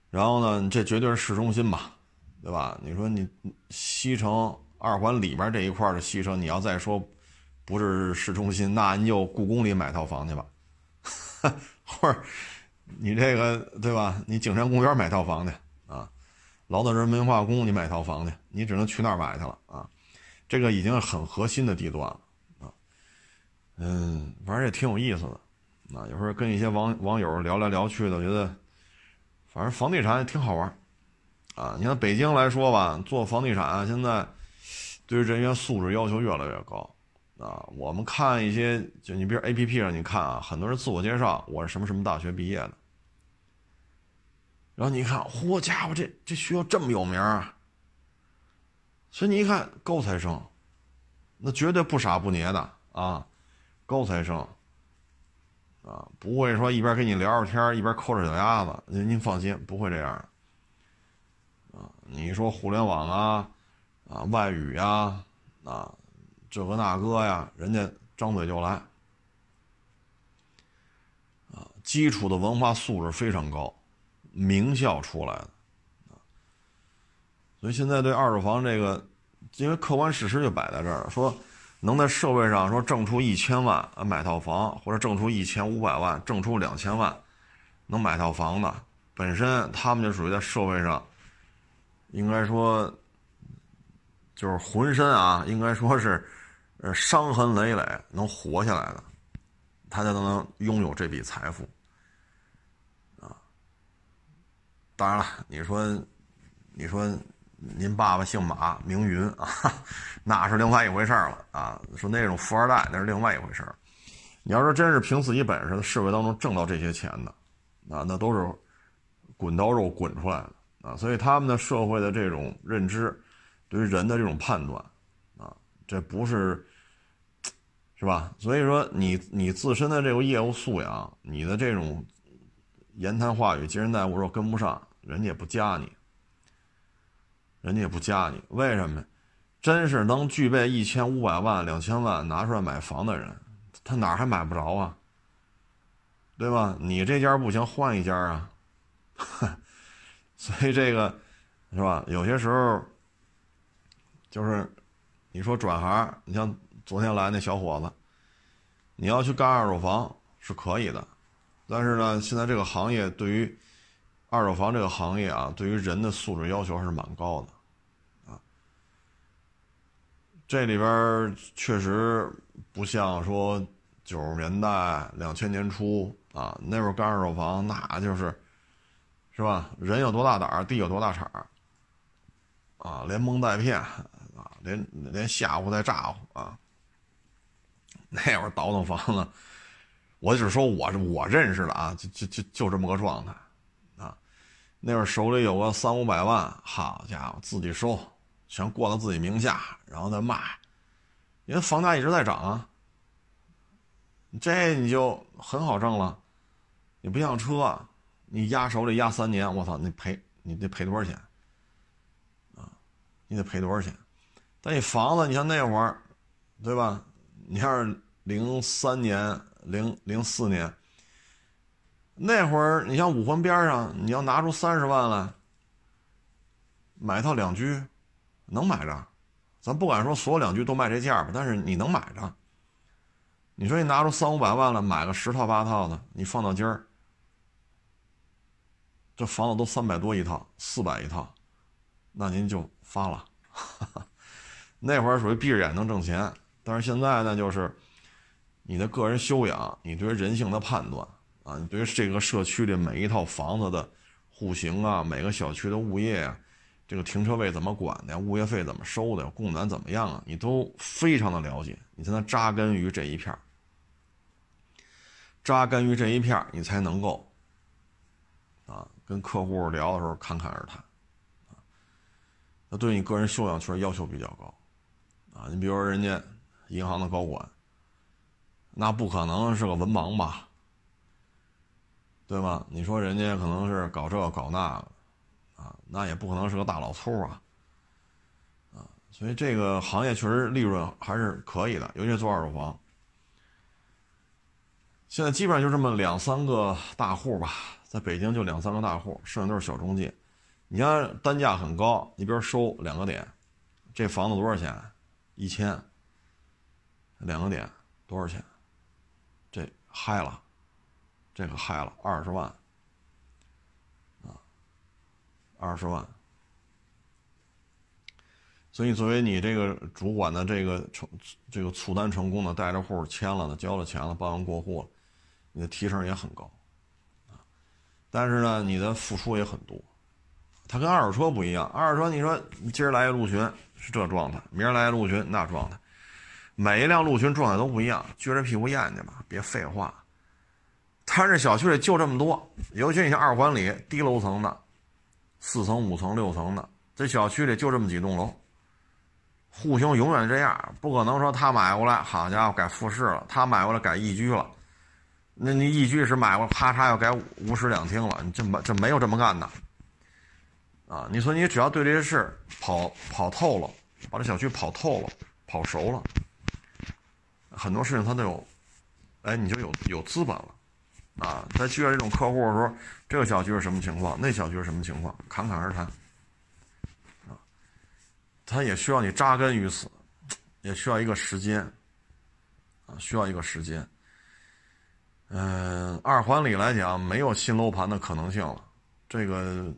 然后呢，这绝对是市中心嘛，对吧？你说你西城二环里边这一块的西城，你要再说不是市中心，那你就故宫里买套房去吧，或者你这个对吧？你景山公园买套房去，劳动人民文化宫你买套房去，你只能去那儿买去了啊。这个已经很核心的地段了啊。嗯，反正也挺有意思的啊。有时候跟一些网网友聊来聊去的，觉得。反正房地产也挺好玩啊！你看北京来说吧，做房地产现在对于人员素质要求越来越高啊。我们看一些，就你比如 A P P 上，你看啊，很多人自我介绍，我是什么什么大学毕业的。然后你看，嚯家伙，这这学校这么有名啊！所以你一看，高材生，那绝对不傻不捏的啊，高材生。啊，不会说一边跟你聊着天一边抠着脚丫子，您您放心，不会这样。啊，你说互联网啊，啊外语呀，啊这个那个呀，人家张嘴就来。啊，基础的文化素质非常高，名校出来的。啊，所以现在对二手房这个，因为客观事实就摆在这儿了，说。能在社会上说挣出一千万啊买套房，或者挣出一千五百万、挣出两千万能买套房的，本身他们就属于在社会上，应该说就是浑身啊，应该说是呃伤痕累累能活下来的，他才能拥有这笔财富啊。当然了，你说，你说。您爸爸姓马，名云啊，那是另外一回事了啊。说那种富二代，那是另外一回事你要说真是凭自己本事，在社会当中挣到这些钱的，啊，那都是滚刀肉滚出来的啊。所以他们的社会的这种认知，对于人的这种判断，啊，这不是，是吧？所以说你你自身的这个业务素养，你的这种言谈话语、接人待物，若跟不上，人家也不加你。人家也不加你，为什么？真是能具备一千五百万、两千万拿出来买房的人，他哪还买不着啊？对吧？你这家不行，换一家啊。所以这个是吧？有些时候就是你说转行，你像昨天来那小伙子，你要去干二手房是可以的，但是呢，现在这个行业对于。二手房这个行业啊，对于人的素质要求还是蛮高的，啊，这里边确实不像说九十年代、两千年初啊，那会儿干二手房那就是，是吧？人有多大胆儿，地有多大产儿，啊，连蒙带骗，啊，连连吓唬带咋呼啊。那会儿倒腾房子，我只说我我认识的啊，就就就就这么个状态。那会儿手里有个三五百万，好家伙，自己收，全过到自己名下，然后再卖，因为房价一直在涨啊。这你就很好挣了，你不像车，你压手里压三年，我操，你赔你得赔多少钱？啊，你得赔多少钱？但你房子，你像那会儿，对吧？你要是零三年、零零四年。那会儿，你像五环边上，你要拿出三十万来买套两居，能买着。咱不敢说所有两居都卖这价吧，但是你能买着。你说你拿出三五百万来买个十套八套的，你放到今儿，这房子都三百多一套，四百一套，那您就发了。那会儿属于闭着眼能挣钱，但是现在呢，就是你的个人修养，你对人性的判断啊，你对于这个社区里每一套房子的户型啊，每个小区的物业啊，这个停车位怎么管的，物业费怎么收的，供暖怎么样啊，你都非常的了解，你才能扎根于这一片扎根于这一片你才能够啊，跟客户聊的时候侃侃而谈啊，那对你个人修养确实要求比较高。啊，你比如说人家银行的高管，那不可能是个文盲吧，对吧？你说人家可能是搞这搞那，啊，那也不可能是个大老粗啊，啊，所以这个行业确实利润还是可以的，尤其做二手房。现在基本上就这么两三个大户吧，在北京就两三个大户，剩下都是小中介。你像单价很高，你比如收两个点，这房子多少钱？一千，两个点多少钱？这嗨了，这可害了，二十万啊，二十万。所以，作为你这个主管的这个成这个促单成功的，带着户签了的，交了钱了，办完过户了，你的提成也很高啊。但是呢，你的付出也很多。它跟二手车不一样，二手车你说今儿来一陆巡。是这状态，明儿来陆巡那状态，每一辆陆巡状态都不一样，撅着屁股验去吧，别废话。他这小区里就这么多，尤其你像二环里低楼层的，四层、五层、六层的，这小区里就这么几栋楼，户型永远这样，不可能说他买过来，好家伙改复式了，他买过来改一居了，那你一居室买过来，咔嚓要改五室两厅了，你这没这没有这么干的。啊，你说你只要对这些事跑跑透了，把这小区跑透了、跑熟了，很多事情他都有，哎，你就有有资本了，啊，在遇到这种客户的时候，这个小区是什么情况，那小区是什么情况，侃侃而谈，啊，他也需要你扎根于此，也需要一个时间，啊，需要一个时间，嗯，二环里来讲没有新楼盘的可能性了，这个。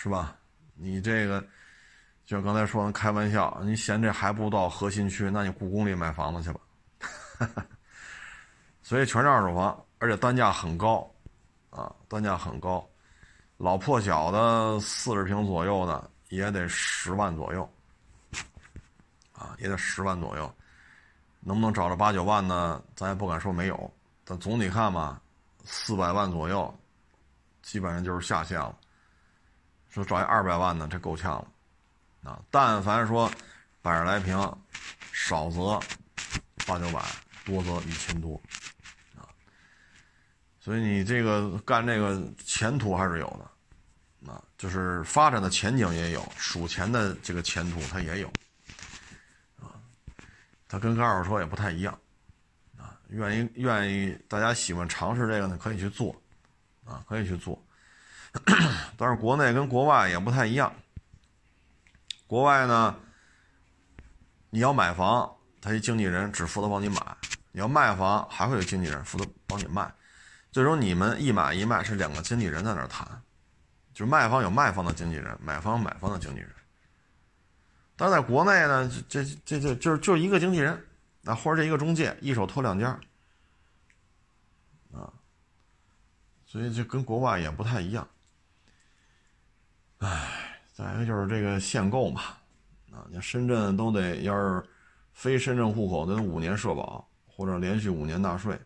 是吧？你这个，就像刚才说的开玩笑，你嫌这还不到核心区，那你故宫里买房子去吧。哈 哈所以全是二手房，而且单价很高，啊，单价很高，老破小的四十平左右的也得十万左右，啊，也得十万左右，能不能找着八九万呢？咱也不敢说没有，但总体看嘛，四百万左右，基本上就是下限了。说找一二百万的，这够呛了，啊！但凡说百十来平，少则八九百，多则一千多，所以你这个干这个前途还是有的，啊，就是发展的前景也有，数钱的这个前途它也有，啊，它跟二手车也不太一样，啊，愿意愿意大家喜欢尝试这个呢，可以去做，啊，可以去做。但是国内跟国外也不太一样。国外呢，你要买房，他一经纪人只负责帮你买；你要卖房，还会有经纪人负责帮你卖。最终你们一买一卖是两个经纪人在那儿谈，就是卖方有卖方的经纪人，买方买方的经纪人。但是在国内呢，这这这就是就一个经纪人，啊，或者这一个中介，一手托两家，啊，所以就跟国外也不太一样。唉，再一个就是这个限购嘛，啊，你深圳都得要是非深圳户口得五年社保或者连续五年纳税，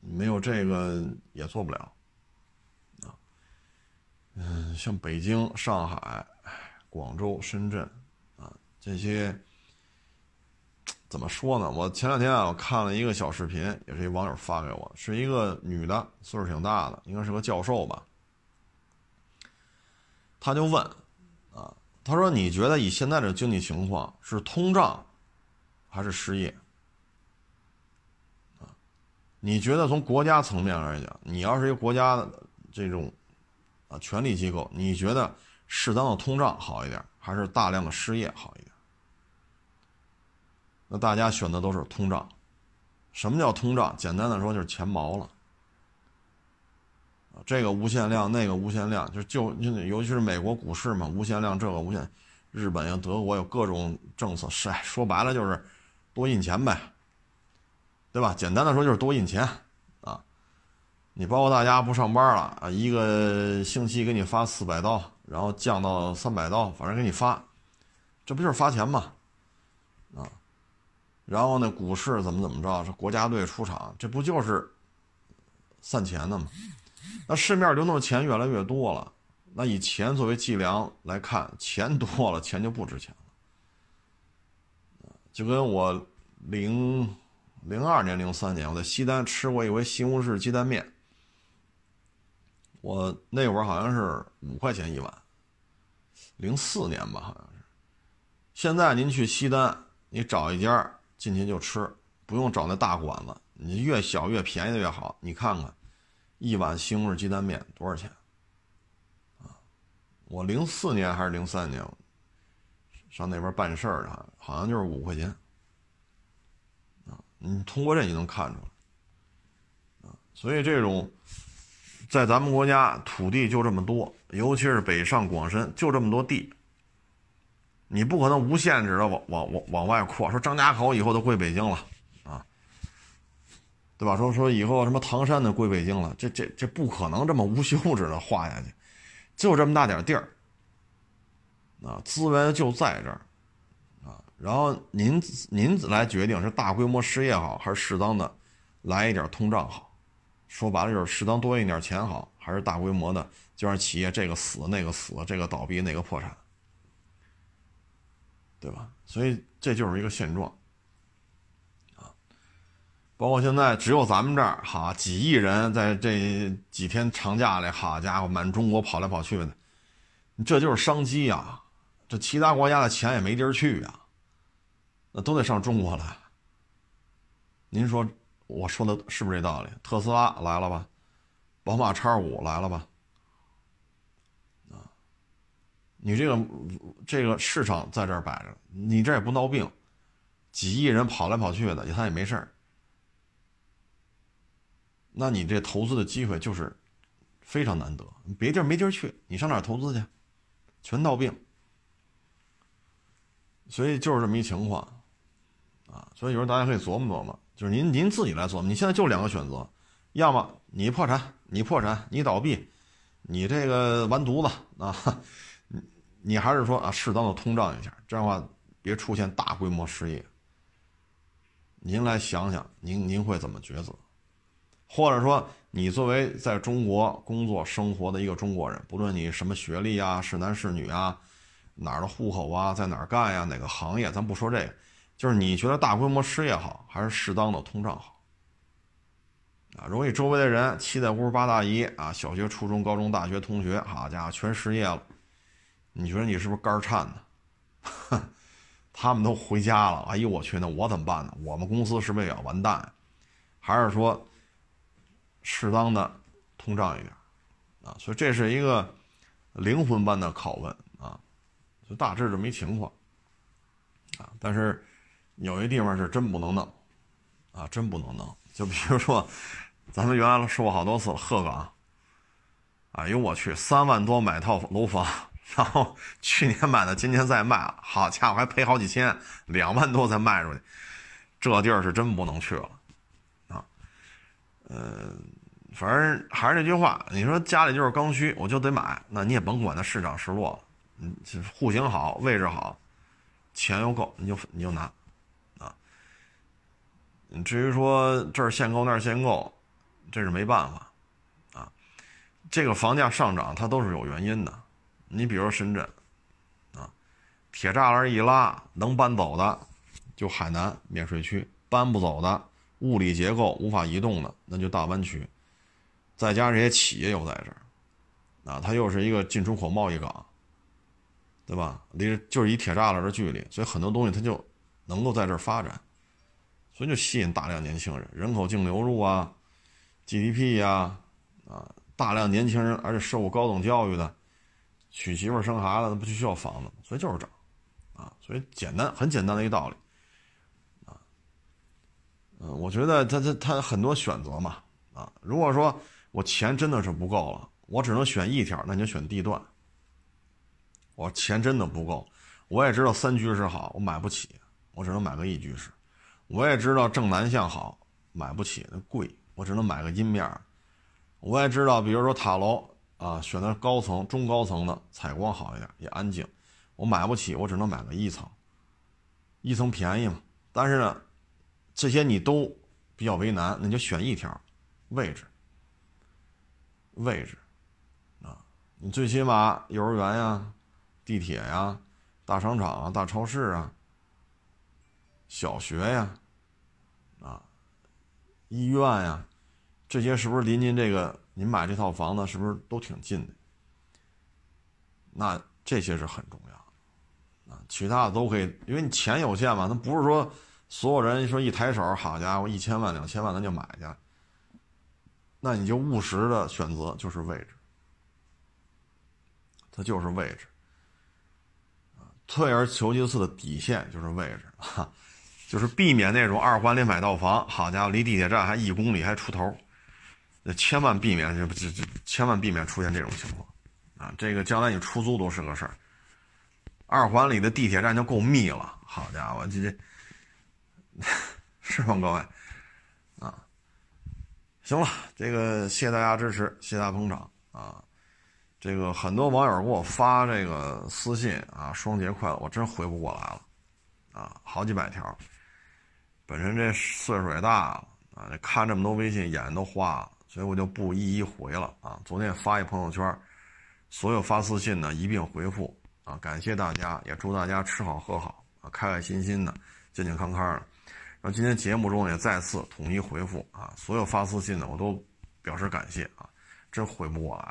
没有这个也做不了，啊，嗯，像北京、上海、广州、深圳，啊，这些怎么说呢？我前两天啊，我看了一个小视频，也是一网友发给我，是一个女的，岁数挺大的，应该是个教授吧。他就问，啊，他说：“你觉得以现在的经济情况是通胀，还是失业？你觉得从国家层面来讲，你要是一个国家的这种啊权力机构，你觉得适当的通胀好一点，还是大量的失业好一点？那大家选的都是通胀。什么叫通胀？简单的说就是钱毛了。”这个无限量，那个无限量，就就就尤其是美国股市嘛，无限量这个无限，日本呀、德国有各种政策，是说白了就是多印钱呗，对吧？简单的说就是多印钱啊。你包括大家不上班了啊，一个星期给你发四百刀，然后降到三百刀，反正给你发，这不就是发钱吗？啊，然后呢，股市怎么怎么着？是国家队出场，这不就是散钱的吗？那市面流动的钱越来越多了。那以钱作为计量来看，钱多了，钱就不值钱了。就跟我零零二年、零三年，我在西单吃过一回西红柿鸡蛋面，我那会儿好像是五块钱一碗，零四年吧，好像是。现在您去西单，你找一家进去就吃，不用找那大馆子，你越小越便宜的越好。你看看，一碗西红柿鸡蛋面多少钱？啊我零四年还是零三年，上那边办事儿的，好像就是五块钱，你通过这你能看出来，啊，所以这种在咱们国家土地就这么多，尤其是北上广深就这么多地，你不可能无限制的往往往往外扩，说张家口以后都归北京了，啊，对吧？说说以后什么唐山的归北京了，这这这不可能这么无休止的画下去。就这么大点地儿，啊，资源就在这儿，然后您您来决定是大规模失业好，还是适当的来一点通胀好？说白了就是适当多一点钱好，还是大规模的就让企业这个死那个死，这个倒闭那个破产，对吧？所以这就是一个现状，啊，包括现在只有咱们这儿哈几亿人在这几天长假里，好家伙，满中国跑来跑去的，这就是商机呀！这其他国家的钱也没地儿去呀，那都得上中国来。您说我说的是不是这道理？特斯拉来了吧，宝马叉五来了吧？啊，你这个这个市场在这儿摆着，你这也不闹病，几亿人跑来跑去的，他也没事儿。那你这投资的机会就是非常难得，别地儿没地儿去，你上哪儿投资去？全闹病。所以就是这么一情况，啊，所以有时候大家可以琢磨琢磨，就是您您自己来琢磨。你现在就两个选择，要么你破产，你破产，你倒闭，你这个完犊子啊，你你还是说啊，适当的通胀一下，这样的话别出现大规模失业。您来想想，您您会怎么抉择？或者说，你作为在中国工作生活的一个中国人，不论你什么学历啊，是男是女啊，哪儿的户口啊，在哪儿干呀，哪个行业，咱不说这个，就是你觉得大规模失业好，还是适当的通胀好？啊，如果你周围的人七大姑八大姨啊，小学、初中、高中、大学同学，好家伙，全失业了，你觉得你是不是肝颤呢？他们都回家了，哎呦我去，那我怎么办呢？我们公司是不是也要完蛋？还是说？适当的通胀一点，啊，所以这是一个灵魂般的拷问啊，就大致这么一情况，啊，但是有一地方是真不能弄，啊，真不能弄。就比如说，咱们原来说过好多次了，鹤岗，哎呦我去，三万多买套楼房，然后去年买的，今年再卖，好家伙还赔好几千，两万多才卖出去，这地儿是真不能去了。啊呃，反正还是那句话，你说家里就是刚需，我就得买，那你也甭管它市涨市落，嗯，户型好，位置好，钱又够，你就你就拿，至于说这儿限购那儿限购，这是没办法，啊，这个房价上涨它都是有原因的，你比如深圳，啊，铁栅栏一拉，能搬走的就海南免税区，搬不走的。物理结构无法移动的，那就大湾区，再加上这些企业又在这儿，啊，它又是一个进出口贸易港，对吧？离就是一铁栅栏的距离，所以很多东西它就能够在这儿发展，所以就吸引大量年轻人，人口净流入啊，GDP 呀，啊，大量年轻人，而且受过高等教育的，娶媳妇生孩子，那不就需要房子吗？所以就是涨，啊，所以简单很简单的一个道理。啊嗯，我觉得他他他很多选择嘛，啊，如果说我钱真的是不够了，我只能选一条，那你就选地段。我钱真的不够，我也知道三居室好，我买不起，我只能买个一居室。我也知道正南向好，买不起，那贵，我只能买个阴面。我也知道，比如说塔楼啊，选择高层、中高层的，采光好一点，也安静。我买不起，我只能买个一层，一层便宜嘛。但是呢，这些你都比较为难，那你就选一条，位置。位置，啊，你最起码幼儿园呀、地铁呀、大商场啊、大超市啊、小学呀、啊医院呀，这些是不是临近这个？您买这套房子是不是都挺近的？那这些是很重要，啊，其他的都可以，因为你钱有限嘛，那不是说所有人说一抬手，好家伙，一千万、两千万咱就买去。那你就务实的选择就是位置，它就是位置，退而求其次的底线就是位置啊，就是避免那种二环里买套房，好家伙，离地铁站还一公里还出头，那千万避免这这这千万避免出现这种情况啊！这个将来你出租都是个事儿，二环里的地铁站就够密了，好家伙，这这 是吗，各位？啊行了，这个谢谢大家支持，谢谢大家捧场啊！这个很多网友给我发这个私信啊，双节快乐，我真回不过来了啊，好几百条。本身这岁数也大了啊，看这么多微信，眼都花了，所以我就不一一回了啊。昨天发一朋友圈，所有发私信的一并回复啊，感谢大家，也祝大家吃好喝好啊，开开心心的，健健康康的。然后今天节目中也再次统一回复啊，所有发私信的我都表示感谢啊，真回不过来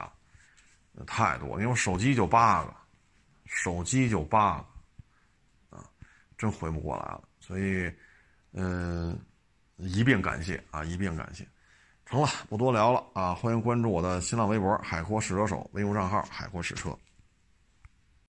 了，太多，因为我手机就八个，手机就八个，啊，真回不过来了，所以，嗯，一并感谢啊，一并感谢，成了，不多聊了啊，欢迎关注我的新浪微博“海阔试车手”微博账号“海阔试车”。